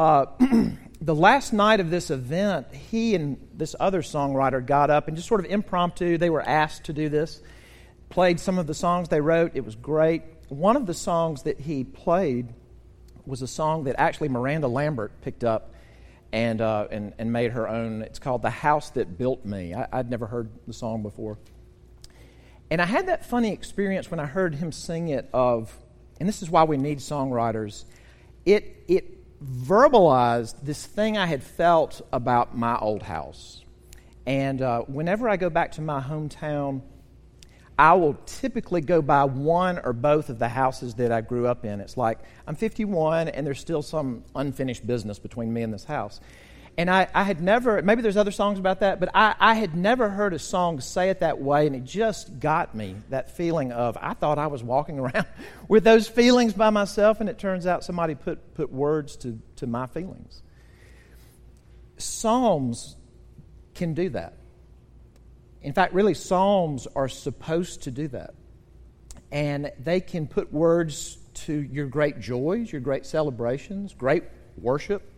Uh, the last night of this event, he and this other songwriter got up and just sort of impromptu, they were asked to do this, played some of the songs they wrote. It was great. One of the songs that he played was a song that actually Miranda Lambert picked up and, uh, and, and made her own. It's called The House That Built Me. I, I'd never heard the song before. And I had that funny experience when I heard him sing it of, and this is why we need songwriters. It, it verbalized this thing I had felt about my old house. And uh, whenever I go back to my hometown, I will typically go by one or both of the houses that I grew up in. It's like I'm 51 and there's still some unfinished business between me and this house. And I, I had never, maybe there's other songs about that, but I, I had never heard a song say it that way, and it just got me that feeling of I thought I was walking around with those feelings by myself, and it turns out somebody put, put words to, to my feelings. Psalms can do that. In fact, really, Psalms are supposed to do that. And they can put words to your great joys, your great celebrations, great worship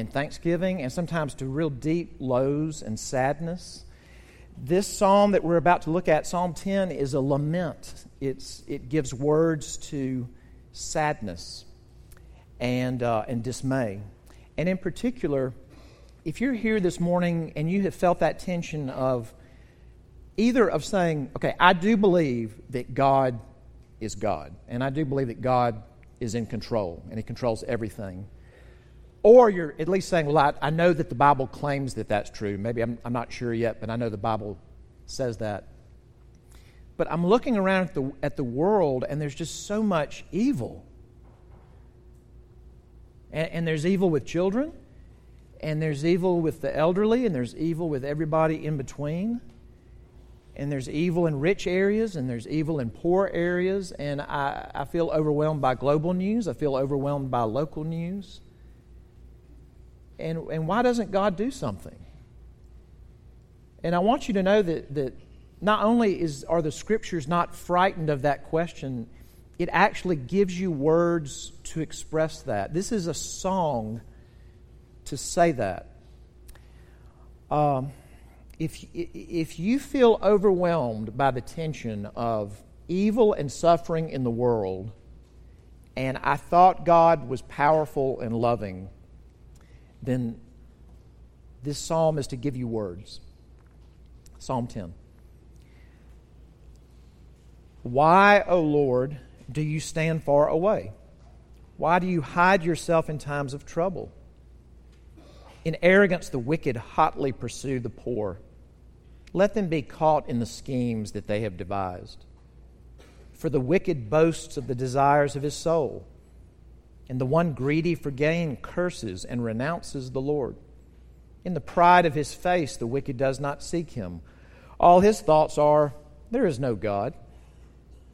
and thanksgiving, and sometimes to real deep lows and sadness. This psalm that we're about to look at, Psalm 10, is a lament. It's, it gives words to sadness and, uh, and dismay. And in particular, if you're here this morning and you have felt that tension of either of saying, okay, I do believe that God is God, and I do believe that God is in control, and He controls everything. Or you're at least saying, well, I, I know that the Bible claims that that's true. Maybe I'm, I'm not sure yet, but I know the Bible says that. But I'm looking around at the, at the world, and there's just so much evil. And, and there's evil with children, and there's evil with the elderly, and there's evil with everybody in between and there's evil in rich areas and there's evil in poor areas and I, I feel overwhelmed by global news i feel overwhelmed by local news and, and why doesn't god do something? And i want you to know that, that not only is, are the scriptures not frightened of that question it actually gives you words to express that. This is a song to say that. Um, if, if you feel overwhelmed by the tension of evil and suffering in the world, and I thought God was powerful and loving, then this psalm is to give you words. Psalm 10. Why, O Lord, do you stand far away? Why do you hide yourself in times of trouble? In arrogance, the wicked hotly pursue the poor let them be caught in the schemes that they have devised. For the wicked boasts of the desires of his soul, and the one greedy for gain curses and renounces the Lord. In the pride of his face, the wicked does not seek him. All his thoughts are, There is no God.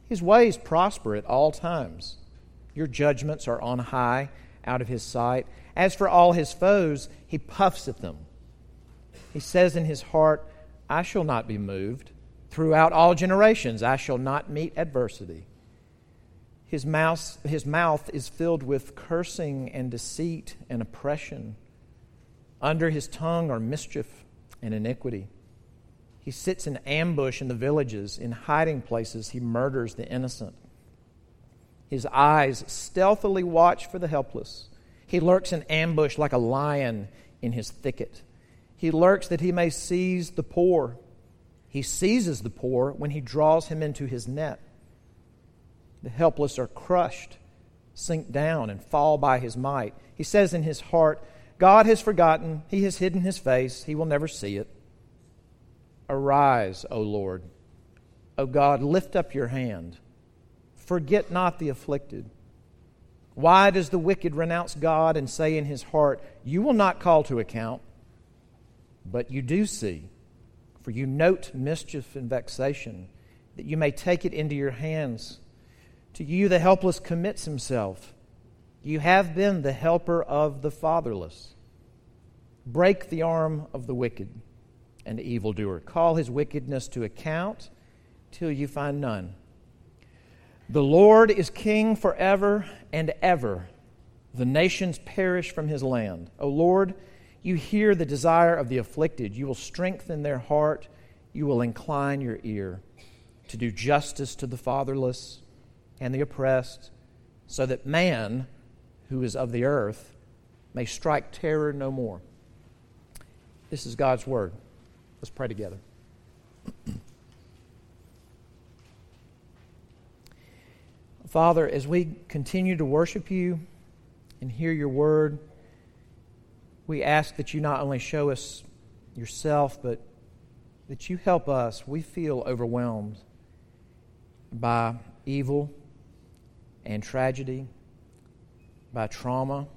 His ways prosper at all times. Your judgments are on high out of his sight. As for all his foes, he puffs at them. He says in his heart, I shall not be moved. Throughout all generations, I shall not meet adversity. His mouth, his mouth is filled with cursing and deceit and oppression. Under his tongue are mischief and iniquity. He sits in ambush in the villages. In hiding places, he murders the innocent. His eyes stealthily watch for the helpless. He lurks in ambush like a lion in his thicket. He lurks that he may seize the poor. He seizes the poor when he draws him into his net. The helpless are crushed, sink down, and fall by his might. He says in his heart, God has forgotten, he has hidden his face, he will never see it. Arise, O Lord. O God, lift up your hand. Forget not the afflicted. Why does the wicked renounce God and say in his heart, You will not call to account? But you do see, for you note mischief and vexation, that you may take it into your hands. To you, the helpless commits himself. You have been the helper of the fatherless. Break the arm of the wicked and the evildoer. Call his wickedness to account till you find none. The Lord is king forever and ever. The nations perish from his land. O Lord, you hear the desire of the afflicted. You will strengthen their heart. You will incline your ear to do justice to the fatherless and the oppressed, so that man, who is of the earth, may strike terror no more. This is God's word. Let's pray together. Father, as we continue to worship you and hear your word, we ask that you not only show us yourself, but that you help us. We feel overwhelmed by evil and tragedy, by trauma,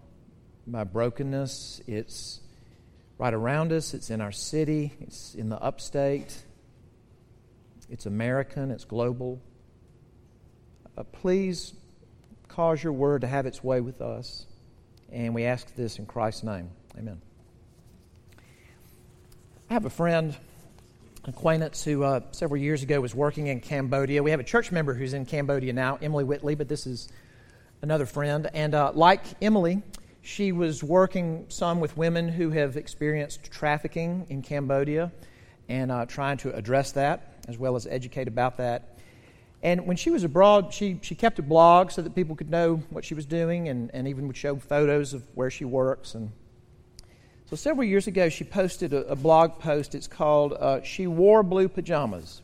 by brokenness. It's right around us, it's in our city, it's in the upstate, it's American, it's global. Uh, please cause your word to have its way with us. And we ask this in Christ's name. Amen. I have a friend, acquaintance, who uh, several years ago was working in Cambodia. We have a church member who's in Cambodia now, Emily Whitley, but this is another friend. And uh, like Emily, she was working some with women who have experienced trafficking in Cambodia and uh, trying to address that as well as educate about that. And when she was abroad, she, she kept a blog so that people could know what she was doing and, and even would show photos of where she works. And so several years ago, she posted a, a blog post. It's called uh, She Wore Blue Pajamas.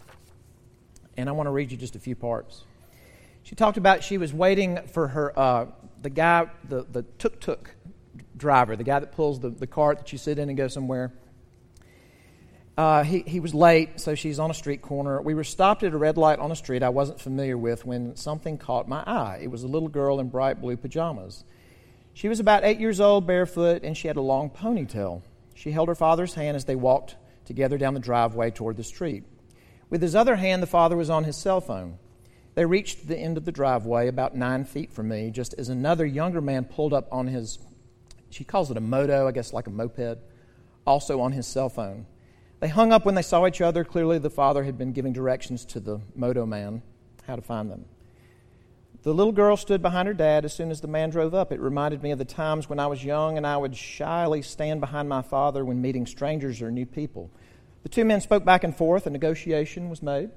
And I want to read you just a few parts. She talked about she was waiting for her, uh, the guy, the, the tuk tuk driver, the guy that pulls the, the cart that you sit in and go somewhere. Uh, he, he was late, so she's on a street corner. We were stopped at a red light on a street I wasn't familiar with when something caught my eye. It was a little girl in bright blue pajamas. She was about eight years old, barefoot, and she had a long ponytail. She held her father's hand as they walked together down the driveway toward the street. With his other hand, the father was on his cell phone. They reached the end of the driveway, about nine feet from me, just as another younger man pulled up on his, she calls it a moto, I guess like a moped, also on his cell phone. They hung up when they saw each other. Clearly, the father had been giving directions to the moto man how to find them. The little girl stood behind her dad as soon as the man drove up. It reminded me of the times when I was young and I would shyly stand behind my father when meeting strangers or new people. The two men spoke back and forth. A negotiation was made.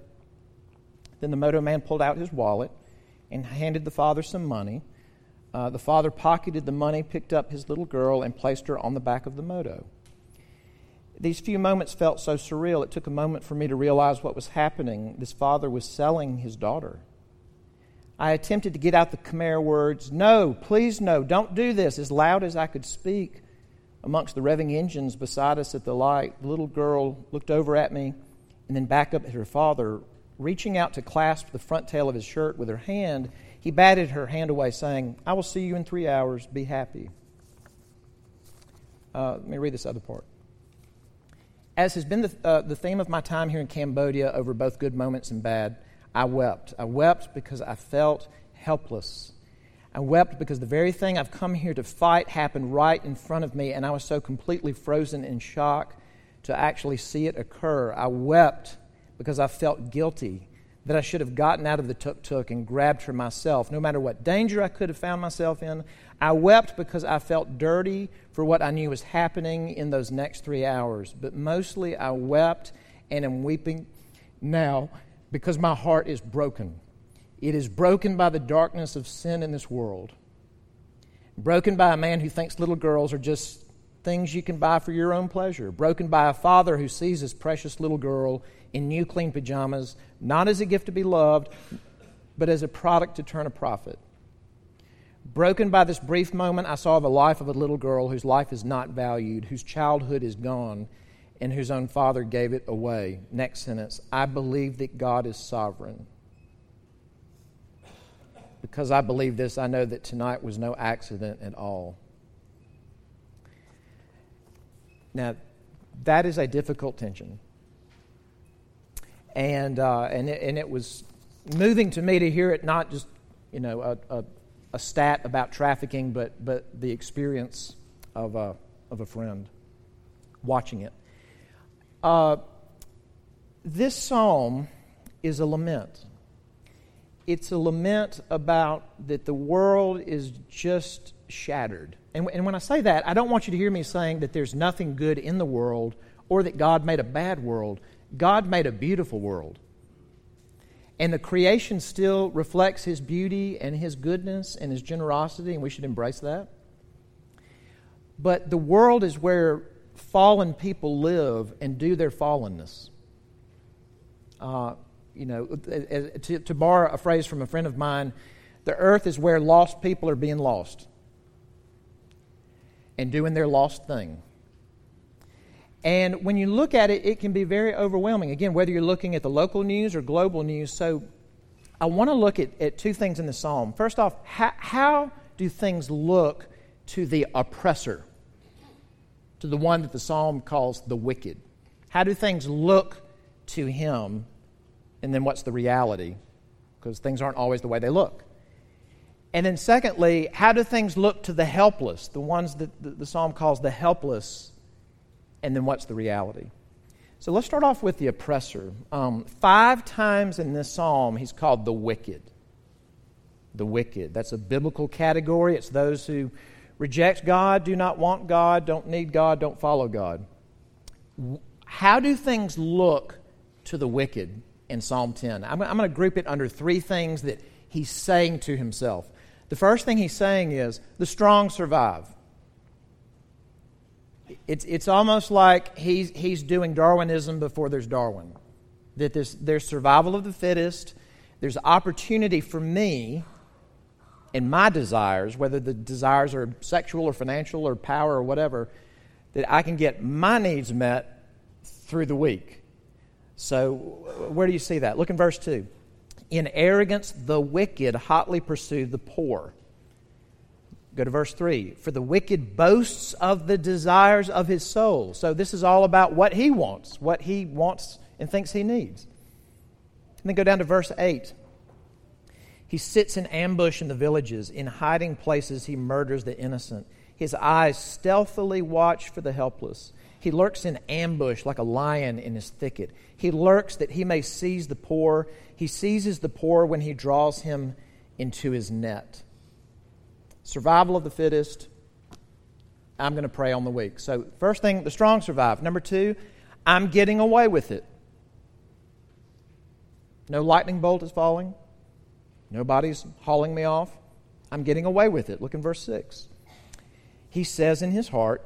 Then the moto man pulled out his wallet and handed the father some money. Uh, the father pocketed the money, picked up his little girl, and placed her on the back of the moto. These few moments felt so surreal. It took a moment for me to realize what was happening. This father was selling his daughter. I attempted to get out the Khmer words, No, please, no, don't do this, as loud as I could speak. Amongst the revving engines beside us at the light, the little girl looked over at me and then back up at her father. Reaching out to clasp the front tail of his shirt with her hand, he batted her hand away, saying, I will see you in three hours. Be happy. Uh, let me read this other part. As has been the, uh, the theme of my time here in Cambodia over both good moments and bad, I wept. I wept because I felt helpless. I wept because the very thing I've come here to fight happened right in front of me, and I was so completely frozen in shock to actually see it occur. I wept because I felt guilty that I should have gotten out of the tuk tuk and grabbed her myself. No matter what danger I could have found myself in, I wept because I felt dirty for what I knew was happening in those next three hours. But mostly I wept and am weeping now because my heart is broken. It is broken by the darkness of sin in this world, broken by a man who thinks little girls are just things you can buy for your own pleasure, broken by a father who sees his precious little girl in new clean pajamas, not as a gift to be loved, but as a product to turn a profit. Broken by this brief moment, I saw the life of a little girl whose life is not valued, whose childhood is gone, and whose own father gave it away. Next sentence I believe that God is sovereign. Because I believe this, I know that tonight was no accident at all. Now, that is a difficult tension. And, uh, and, it, and it was moving to me to hear it not just, you know, a, a a stat about trafficking, but, but the experience of a, of a friend watching it. Uh, this psalm is a lament. It's a lament about that the world is just shattered. And, and when I say that, I don't want you to hear me saying that there's nothing good in the world or that God made a bad world. God made a beautiful world. And the creation still reflects His beauty and His goodness and His generosity, and we should embrace that. But the world is where fallen people live and do their fallenness. Uh, you know, to, to borrow a phrase from a friend of mine, the earth is where lost people are being lost and doing their lost thing. And when you look at it, it can be very overwhelming. Again, whether you're looking at the local news or global news. So I want to look at, at two things in the psalm. First off, how, how do things look to the oppressor, to the one that the psalm calls the wicked? How do things look to him? And then what's the reality? Because things aren't always the way they look. And then, secondly, how do things look to the helpless, the ones that the, psalm calls the helpless and then what's the reality? So let's start off with the oppressor. Um, five times in this psalm, he's called the wicked. The wicked. That's a biblical category. It's those who reject God, do not want God, don't need God, don't follow God. How do things look to the wicked in Psalm 10? I'm, I'm going to group it under three things that he's saying to himself. The first thing he's saying is the strong survive it's, it's almost like he's, he's doing Darwinism before there's Darwin. That there's, there's survival of the fittest, there's opportunity for me and my desires, whether the desires are sexual or financial or power or whatever, that I can get my needs met through the weak. So, where do you see that? Look in verse 2. In arrogance, the wicked hotly pursue the poor. Go to verse 3. For the wicked boasts of the desires of his soul. So this is all about what he wants, what he wants and thinks he needs. And then go down to verse 8. He sits in ambush in the villages. In hiding places, he murders the innocent. His eyes stealthily watch for the helpless. He lurks in ambush like a lion in his thicket. He lurks that he may seize the poor. He seizes the poor when he draws him into his net survival of the fittest. I'm going to prey on the weak. So, first thing, the strong survive. Number two, I'm getting away with it. No lightning bolt is falling. Nobody's hauling me off. I'm getting away with it. Look in verse 6. He says in his heart,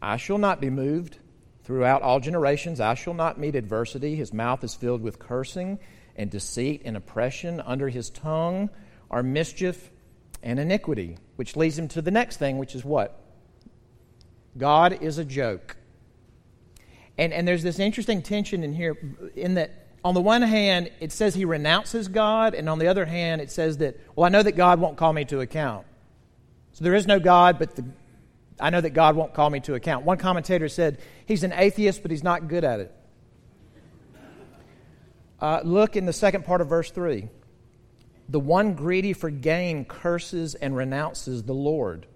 I shall not be moved. Throughout all generations, I shall not meet adversity. His mouth is filled with cursing and deceit and oppression. Under his tongue are mischief and iniquity, which leads him to the next thing, which is what? God is a joke. And, and there's this interesting tension in here, in that on the one hand, it says he renounces God, and on the other hand, it says that, well, I know that God won't call me to account. So there is no God, but the, I know that God won't call me to account. One commentator said he's an atheist, but he's not good at it. Uh, look in the second part of verse 3. The one greedy for gain curses and renounces the Lord.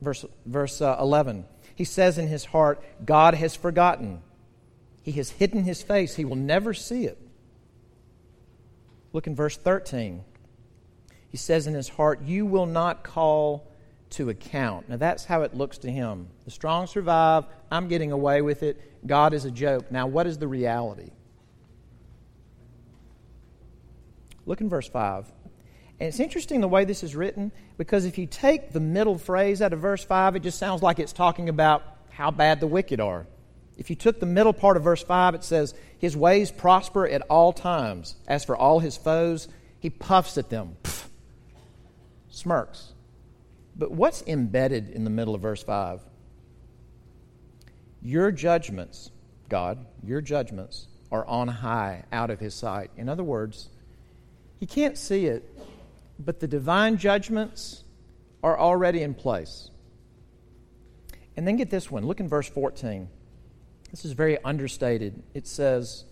Verse, verse uh, 11. He says in his heart, God has forgotten. He has hidden his face. He will never see it. Look in verse 13. He says in his heart, You will not call to account. Now that's how it looks to him. The strong survive. I'm getting away with it. God is a joke. Now, what is the reality? Look in verse 5. And it's interesting the way this is written because if you take the middle phrase out of verse 5, it just sounds like it's talking about how bad the wicked are. If you took the middle part of verse 5, it says, His ways prosper at all times. As for all his foes, he puffs at them, Pff, smirks. But what's embedded in the middle of verse 5? Your judgments, God, your judgments are on high out of his sight. In other words, he can't see it, but the divine judgments are already in place. And then get this one. Look in verse 14. This is very understated. It says,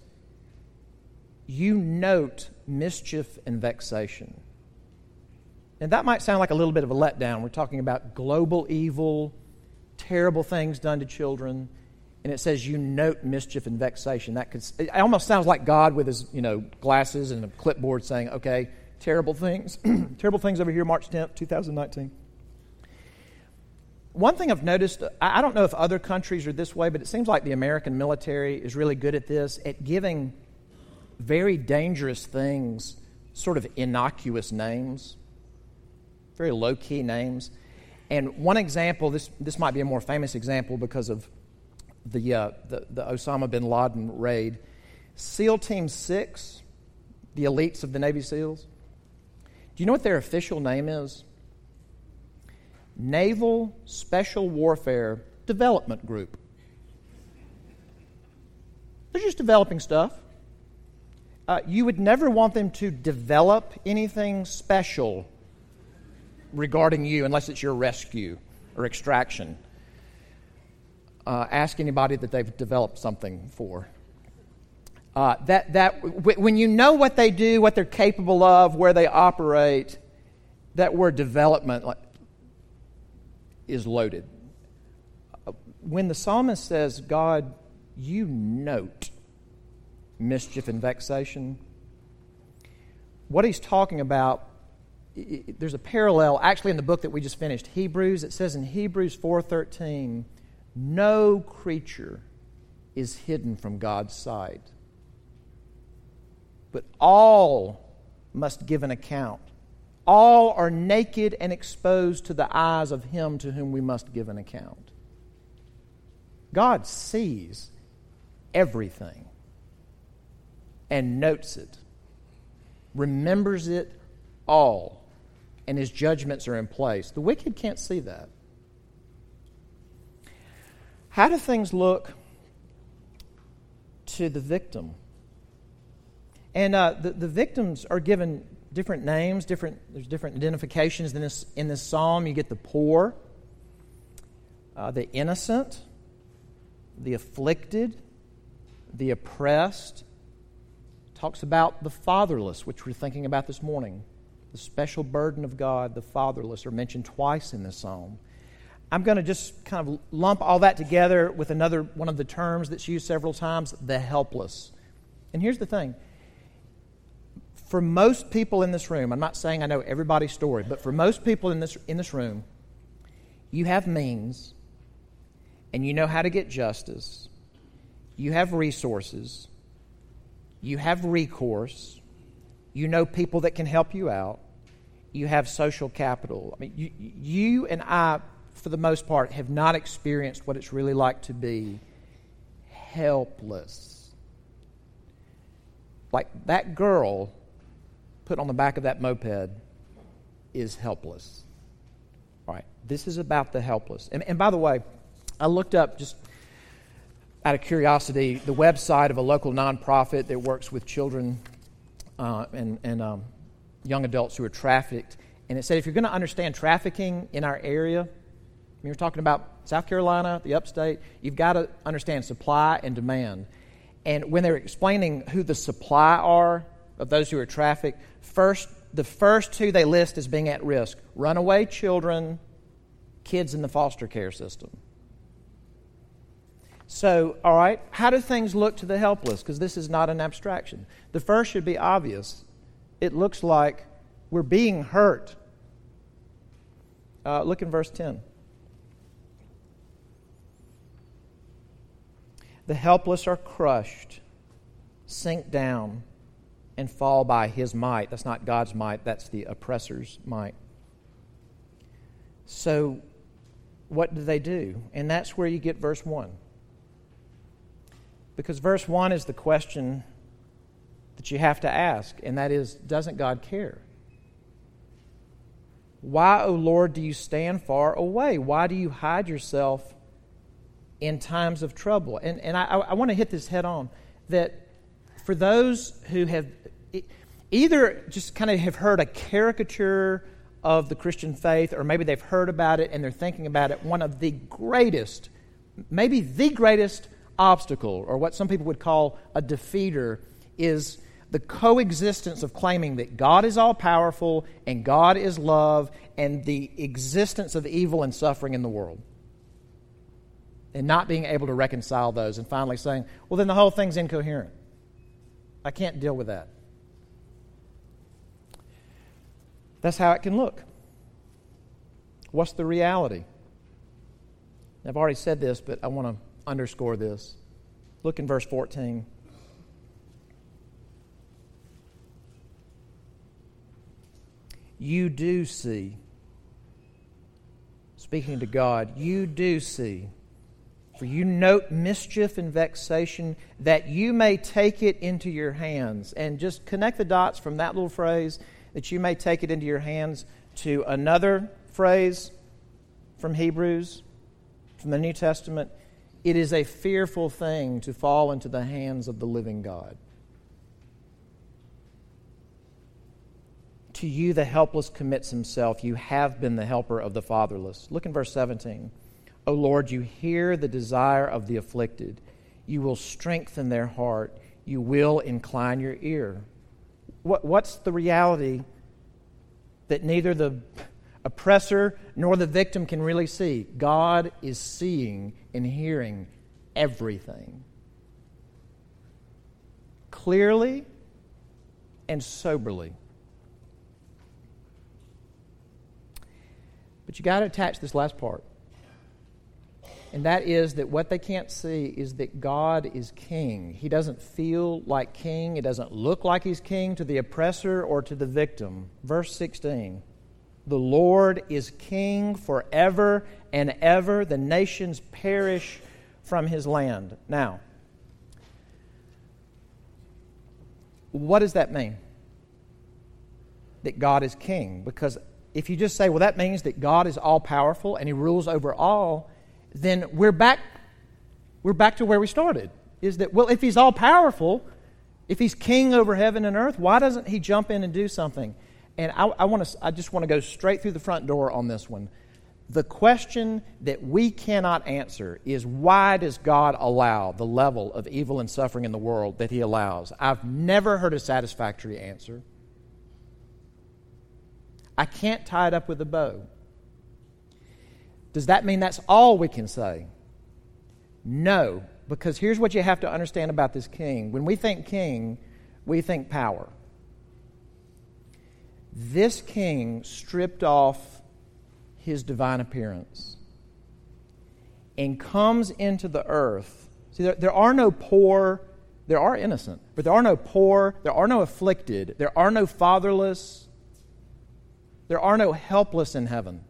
You note mischief and vexation. And that might sound like a little bit of a letdown. We're talking about global evil, terrible things done to children and it says you note mischief and vexation. That could, it almost sounds like God with his you know glasses and a clipboard saying, "Okay, terrible things, terrible things over here, March 10th, 2019." One thing I've noticed, I don't know if other countries are this way, but it seems like the American military is really good at this, at giving very dangerous things sort of innocuous names, very low key names. And one example, this, this might be a more famous example because of the, uh, the, the Osama bin Laden raid. SEAL Team 6, the elites of the Navy SEALs, do you know what their official name is? Naval Special Warfare Development Group. They're just developing stuff. Uh, you would never want them to develop anything special regarding you unless it's your rescue or extraction. Uh, ask anybody that they've developed something for. Uh, that, that, when you know what they do, what they're capable of, where they operate, that word development is loaded. When the psalmist says, God, you note mischief and vexation, what he's talking about there's a parallel actually in the book that we just finished hebrews it says in hebrews 4.13 no creature is hidden from god's sight but all must give an account all are naked and exposed to the eyes of him to whom we must give an account. God sees everything and notes it, remembers it all, and his judgments are in place. The wicked can't see that. How do things look to the victim? And uh, the, the victims are given different names, different, there's different identifications in this, in this psalm. You get the poor, uh, the innocent, the afflicted, the oppressed. Talks about the fatherless, which we're thinking about this morning. The special burden of God, the fatherless, are mentioned twice in this psalm. I'm going to just kind of lump all that together with another one of the terms that's used several times the helpless. And here's the thing for most people in this room, I'm not saying I know everybody's story, but for most people in this, in this room, you have means and you know how to get justice. You have resources. You have recourse. You know people that can help you out. You have social capital. I mean, you, you and I, for the most part, have not experienced what it's really like to be helpless. Like that girl put on the back of that moped is helpless. All right, this is about the helpless. And, and by the way, I looked up just out of curiosity the website of a local nonprofit that works with children uh, and, and um, young adults who are trafficked. And it said if you're going to understand trafficking in our area, you're talking about South Carolina, the upstate, you've got to understand supply and demand. And when they're explaining who the supply are of those who are trafficked, first, the first two they list as being at risk runaway children, kids in the foster care system. So, all right, how do things look to the helpless? Because this is not an abstraction. The first should be obvious. It looks like we're being hurt. Uh, look in verse 10. The helpless are crushed, sink down and fall by his might. That's not God's might, that's the oppressor's might. So, what do they do? And that's where you get verse 1. Because verse 1 is the question that you have to ask, and that is Doesn't God care? Why, O oh Lord, do you stand far away? Why do you hide yourself in times of trouble? And, and I, I want to hit this head on that for those who have either just kind of have heard a caricature of the Christian faith, or maybe they've heard about it and they're thinking about it, one of the greatest, maybe the greatest obstacle, or what some people would call a defeater, is the coexistence of claiming that God is all powerful and God is love and the existence of evil and suffering in the world. And not being able to reconcile those and finally saying, well, then the whole thing's incoherent. I can't deal with that. That's how it can look. What's the reality? I've already said this, but I want to underscore this. Look in verse 14. You do see, speaking to God, you do see for you note mischief and vexation, that you may take it into your hands. And just connect the dots from that little phrase, that you may take it into your hands, to another phrase from Hebrews, from the New Testament. It is a fearful thing to fall into the hands of the living God. To you, the helpless commits himself. You have been the helper of the fatherless. Look in verse 17. O Lord, you hear the desire of the afflicted. You will strengthen their heart. You will incline your ear. What, what's the reality that neither the oppressor nor the victim can really see? God is seeing and hearing everything clearly and soberly. But you got to attach this last part and that is that what they can't see is that God is king. He doesn't feel like king, it doesn't look like he's king to the oppressor or to the victim. Verse 16 The Lord is king forever and ever, the nations perish from his land. Now, what does that mean? That God is king? Because if you just say, well, that means that God is all powerful and he rules over all, then we're back, we're back to where we started. Is that, well, if he's all powerful, if he's king over heaven and earth, why doesn't he jump in and do something? And I, I, want to, I just want to go straight through the front door on this one. The question that we cannot answer is why does God allow the level of evil and suffering in the world that He allows? I've never heard a satisfactory answer. I can't tie it up with a bow. Does that mean that's all we can say? No, because here's what you have to understand about this king. When we think king, we think power. This king stripped off his divine appearance and comes into the earth. See, there, there are no poor, there are innocent, but there are no poor, there are no afflicted, there are no fatherless, there are no helpless in heaven.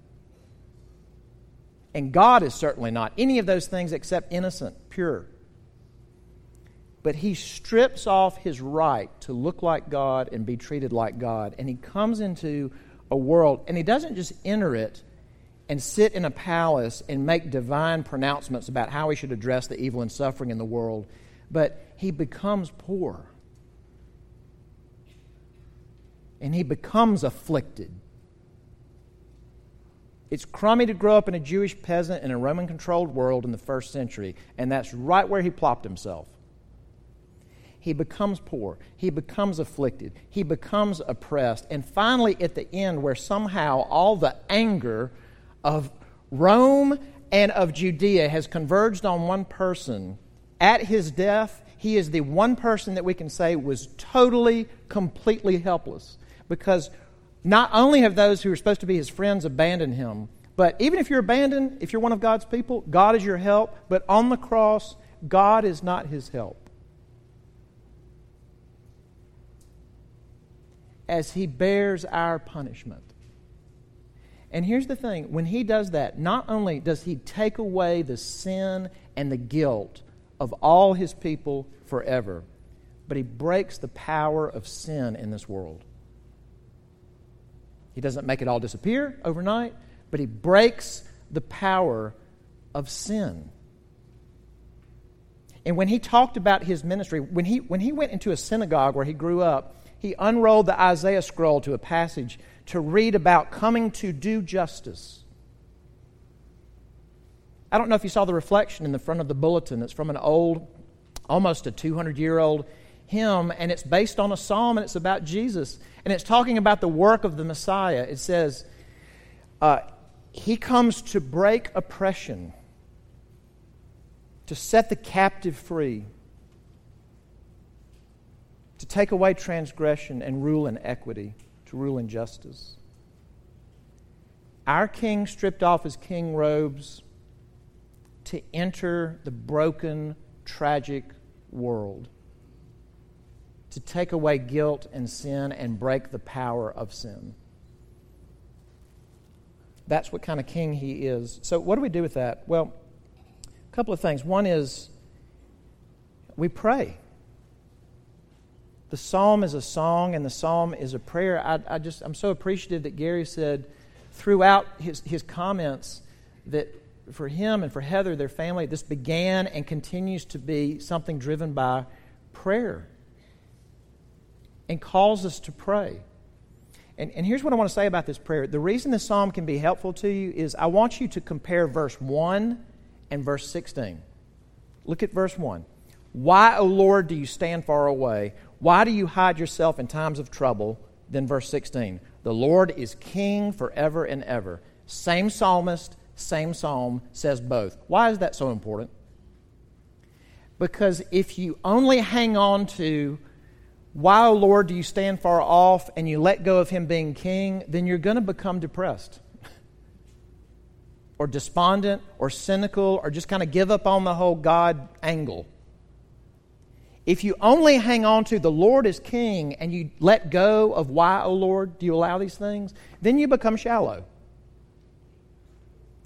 And God is certainly not any of those things except innocent, pure. But he strips off his right to look like God and be treated like God. And he comes into a world, and he doesn't just enter it and sit in a palace and make divine pronouncements about how he should address the evil and suffering in the world, but he becomes poor. And he becomes afflicted. It's crummy to grow up in a Jewish peasant in a Roman controlled world in the first century, and that's right where he plopped himself. He becomes poor, he becomes afflicted, he becomes oppressed, and finally, at the end, where somehow all the anger of Rome and of Judea has converged on one person, at his death, he is the one person that we can say was totally, completely helpless. Because not only have those who are supposed to be his friends abandoned him, but even if you're abandoned, if you're one of God's people, God is your help. But on the cross, God is not his help. As he bears our punishment. And here's the thing when he does that, not only does he take away the sin and the guilt of all his people forever, but he breaks the power of sin in this world. He doesn't make it all disappear overnight, but he breaks the power of sin. And when he talked about his ministry, when he, when he went into a synagogue where he grew up, he unrolled the Isaiah scroll to a passage to read about coming to do justice. I don't know if you saw the reflection in the front of the bulletin. It's from an old, almost a 200 year old hymn, and it's based on a psalm, and it's about Jesus. And it's talking about the work of the Messiah. It says, uh, He comes to break oppression, to set the captive free, to take away transgression and rule in equity, to rule in justice. Our king stripped off his king robes to enter the broken, tragic world, to take away guilt and sin and break the power of sin. That's what kind of king he is. So, what do we do with that? Well, a couple of things. One is we pray. The psalm is a song and the psalm is a prayer. I, I just, I'm so appreciative that Gary said throughout his, his comments that for him and for Heather, their family, this began and continues to be something driven by prayer and calls us to pray. And, and here's what I want to say about this prayer. The reason this psalm can be helpful to you is I want you to compare verse 1 and verse 16. Look at verse 1. Why, O Lord, do you stand far away? Why do you hide yourself in times of trouble? Then verse 16. The Lord is king forever and ever. Same psalmist, same psalm says both. Why is that so important? Because if you only hang on to why, O Lord, do you stand far off and you let go of him being king, then you're going to become depressed or despondent or cynical or just kind of give up on the whole God angle. If you only hang on to the Lord is king and you let go of why, O Lord, do you allow these things, then you become shallow.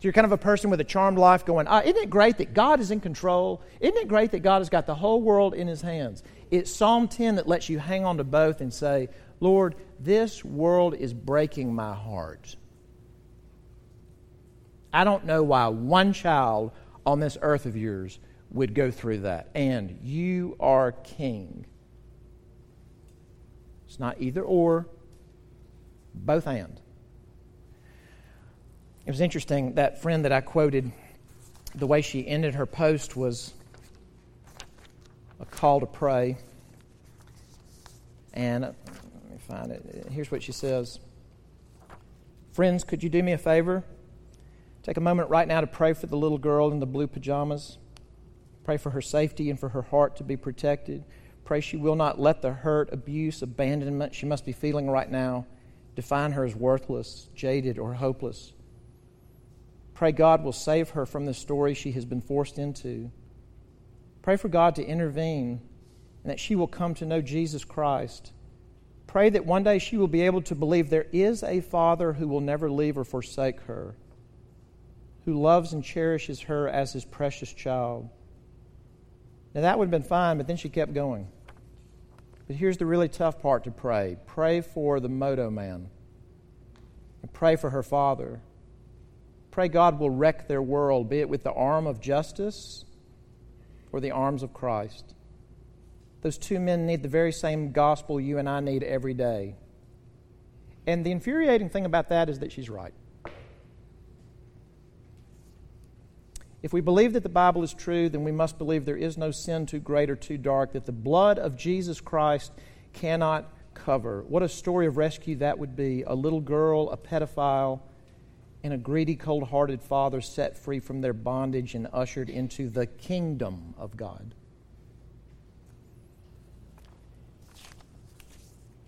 You're kind of a person with a charmed life going, ah, isn't it great that God is in control? Isn't it great that God has got the whole world in his hands? It's Psalm 10 that lets you hang on to both and say, Lord, this world is breaking my heart. I don't know why one child on this earth of yours would go through that. And you are king. It's not either or, both and. It was interesting, that friend that I quoted, the way she ended her post was a call to pray. And uh, let me find it. Here's what she says Friends, could you do me a favor? Take a moment right now to pray for the little girl in the blue pajamas. Pray for her safety and for her heart to be protected. Pray she will not let the hurt, abuse, abandonment she must be feeling right now define her as worthless, jaded, or hopeless. Pray God will save her from the story she has been forced into. Pray for God to intervene and that she will come to know Jesus Christ. Pray that one day she will be able to believe there is a Father who will never leave or forsake her, who loves and cherishes her as his precious child. Now, that would have been fine, but then she kept going. But here's the really tough part to pray pray for the moto man, and pray for her father. Pray God will wreck their world, be it with the arm of justice or the arms of Christ. Those two men need the very same gospel you and I need every day. And the infuriating thing about that is that she's right. If we believe that the Bible is true, then we must believe there is no sin too great or too dark that the blood of Jesus Christ cannot cover. What a story of rescue that would be. A little girl, a pedophile, and a greedy, cold hearted father set free from their bondage and ushered into the kingdom of God.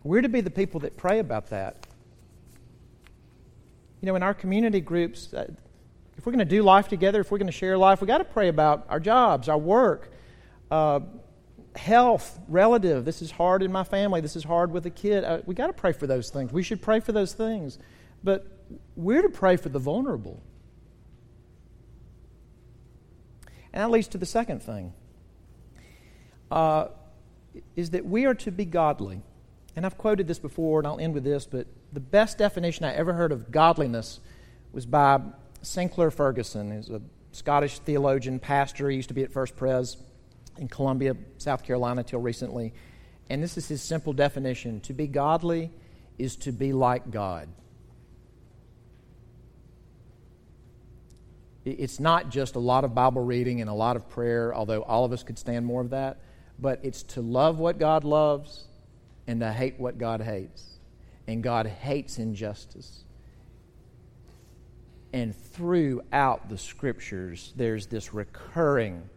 We're to be the people that pray about that. You know, in our community groups, uh, if we're going to do life together, if we're going to share life, we've got to pray about our jobs, our work, uh, health, relative. This is hard in my family. This is hard with a kid. Uh, we got to pray for those things. We should pray for those things. But we're to pray for the vulnerable. And that leads to the second thing uh, is that we are to be godly. And I've quoted this before, and I'll end with this, but the best definition I ever heard of godliness was by Sinclair Ferguson. who's a Scottish theologian, pastor. He used to be at First Pres in Columbia, South Carolina, till recently. And this is his simple definition To be godly is to be like God. It's not just a lot of Bible reading and a lot of prayer, although all of us could stand more of that, but it's to love what God loves and to hate what God hates. And God hates injustice. And throughout the scriptures, there's this recurring,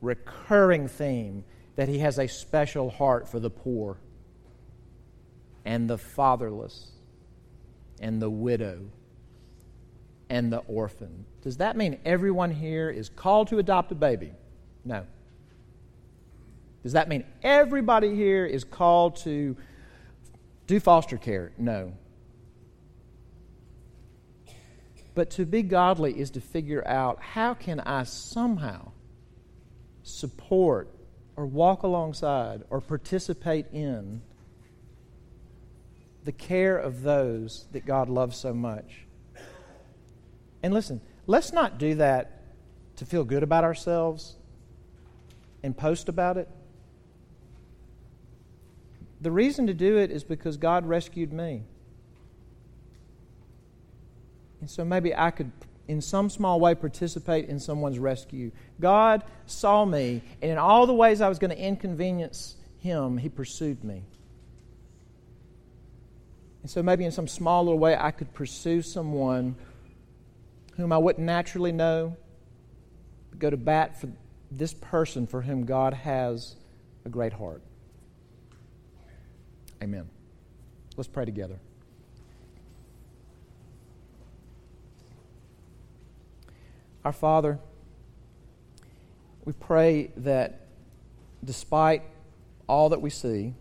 recurring theme that He has a special heart for the poor and the fatherless and the widow and the orphan. Does that mean everyone here is called to adopt a baby? No. Does that mean everybody here is called to do foster care? No. But to be godly is to figure out how can I somehow support or walk alongside or participate in the care of those that God loves so much. And listen, let's not do that to feel good about ourselves and post about it. The reason to do it is because God rescued me. And so maybe I could, in some small way, participate in someone's rescue. God saw me, and in all the ways I was going to inconvenience Him, He pursued me. And so maybe in some small little way, I could pursue someone whom I wouldn't naturally know, but go to bat for this person for whom God has a great heart. Amen. Let's pray together. Our Father, we pray that despite all that we see,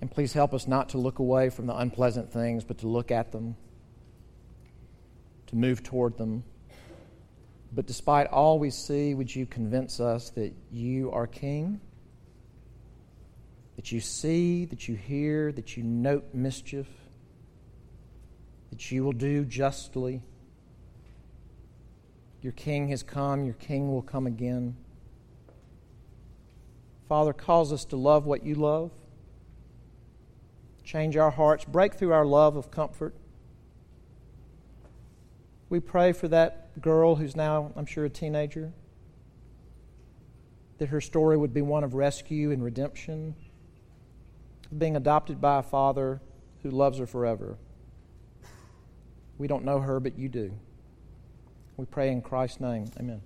and please help us not to look away from the unpleasant things, but to look at them, to move toward them. But despite all we see, would you convince us that you are King? That you see, that you hear, that you note mischief, that you will do justly. Your King has come, your King will come again. Father, cause us to love what you love change our hearts, break through our love of comfort. We pray for that girl who's now, I'm sure, a teenager, that her story would be one of rescue and redemption, being adopted by a father who loves her forever. We don't know her, but you do. We pray in Christ's name. Amen.